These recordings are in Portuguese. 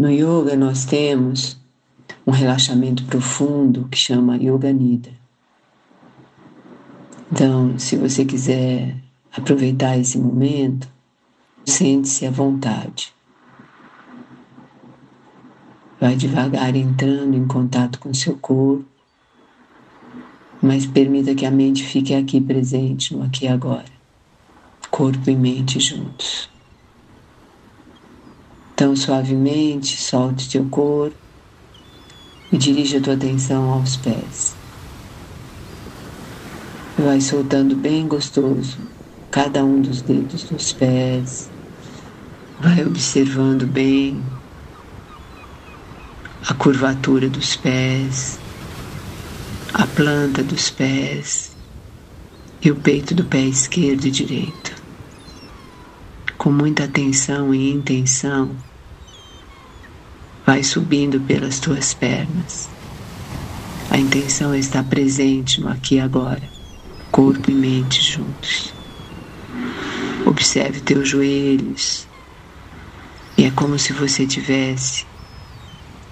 No yoga nós temos um relaxamento profundo que chama Yoga Nidra. Então, se você quiser aproveitar esse momento, sente-se à vontade. Vai devagar entrando em contato com seu corpo, mas permita que a mente fique aqui presente, no aqui e agora. Corpo e mente juntos. Então, suavemente, solte teu corpo e dirige a tua atenção aos pés. Vai soltando bem gostoso cada um dos dedos dos pés. Vai observando bem a curvatura dos pés, a planta dos pés e o peito do pé esquerdo e direito. Com muita atenção e intenção, vai subindo pelas tuas pernas. A intenção está presente no aqui e agora, corpo e mente juntos. Observe teus joelhos e é como se você tivesse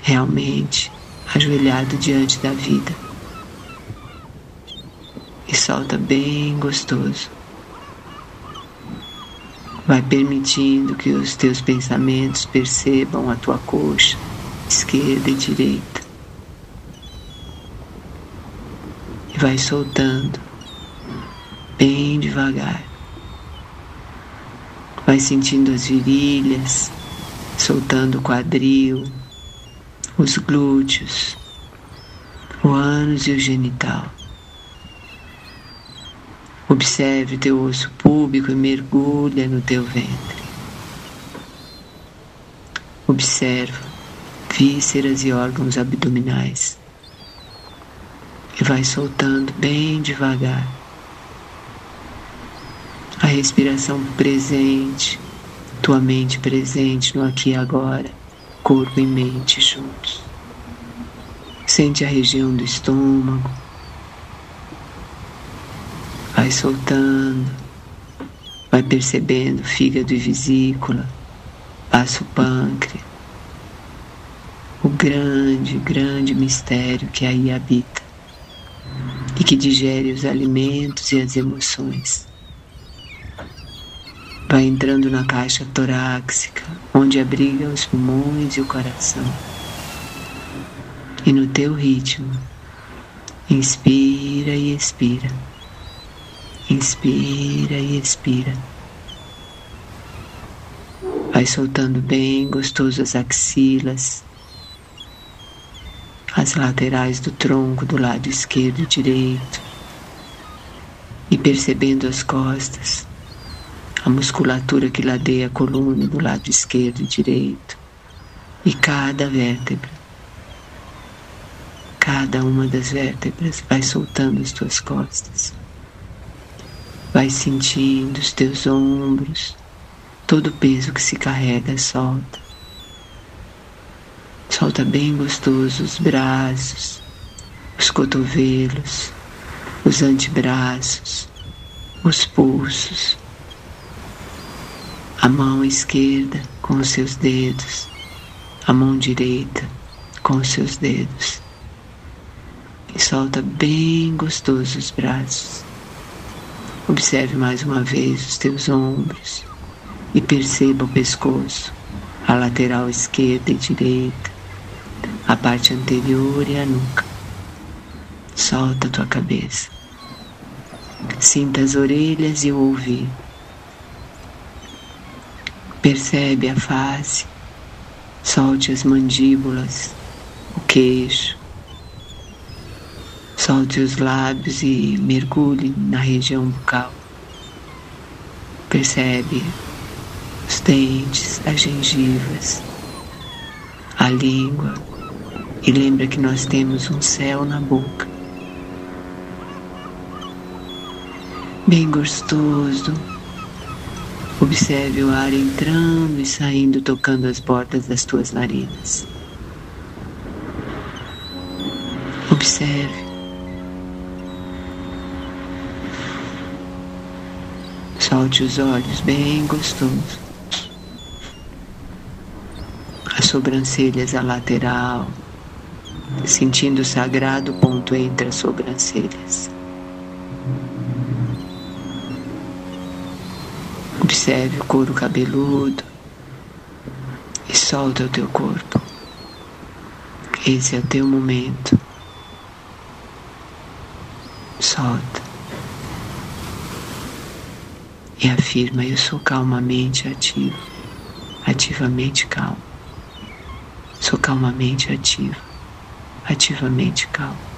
realmente ajoelhado diante da vida. E solta bem gostoso. Vai permitindo que os teus pensamentos percebam a tua coxa, esquerda e direita. E vai soltando, bem devagar. Vai sentindo as virilhas, soltando o quadril, os glúteos, o ânus e o genital. Observe teu osso púbico e mergulha no teu ventre. Observa vísceras e órgãos abdominais. E vai soltando bem devagar. A respiração presente, tua mente presente no aqui e agora, corpo e mente juntos. Sente a região do estômago, Vai soltando, vai percebendo fígado e vesícula, passa o pâncreas, o grande, grande mistério que aí habita e que digere os alimentos e as emoções. Vai entrando na caixa torácica, onde abriga os pulmões e o coração. E no teu ritmo, inspira e expira. Inspira e expira. Vai soltando bem gostoso as axilas, as laterais do tronco do lado esquerdo e direito, e percebendo as costas, a musculatura que ladeia a coluna do lado esquerdo e direito, e cada vértebra. Cada uma das vértebras vai soltando as tuas costas. Vai sentindo os teus ombros, todo o peso que se carrega solta. Solta bem gostoso os braços, os cotovelos, os antebraços, os pulsos, a mão esquerda com os seus dedos, a mão direita com os seus dedos. E solta bem gostoso os braços. Observe mais uma vez os teus ombros e perceba o pescoço, a lateral esquerda e direita, a parte anterior e a nuca. Solta a tua cabeça. Sinta as orelhas e o ouvido. Percebe a face. Solte as mandíbulas, o queixo, Solte os lábios e mergulhe na região bucal. Percebe os dentes, as gengivas, a língua e lembra que nós temos um céu na boca. Bem gostoso. Observe o ar entrando e saindo, tocando as bordas das tuas narinas. Observe Solte os olhos bem gostoso. as sobrancelhas à lateral, sentindo o sagrado ponto entre as sobrancelhas. Observe o couro cabeludo e solta o teu corpo. Esse é o teu momento. Solta. E afirma: Eu sou calmamente ativo, ativamente calmo. Sou calmamente ativo, ativamente calmo.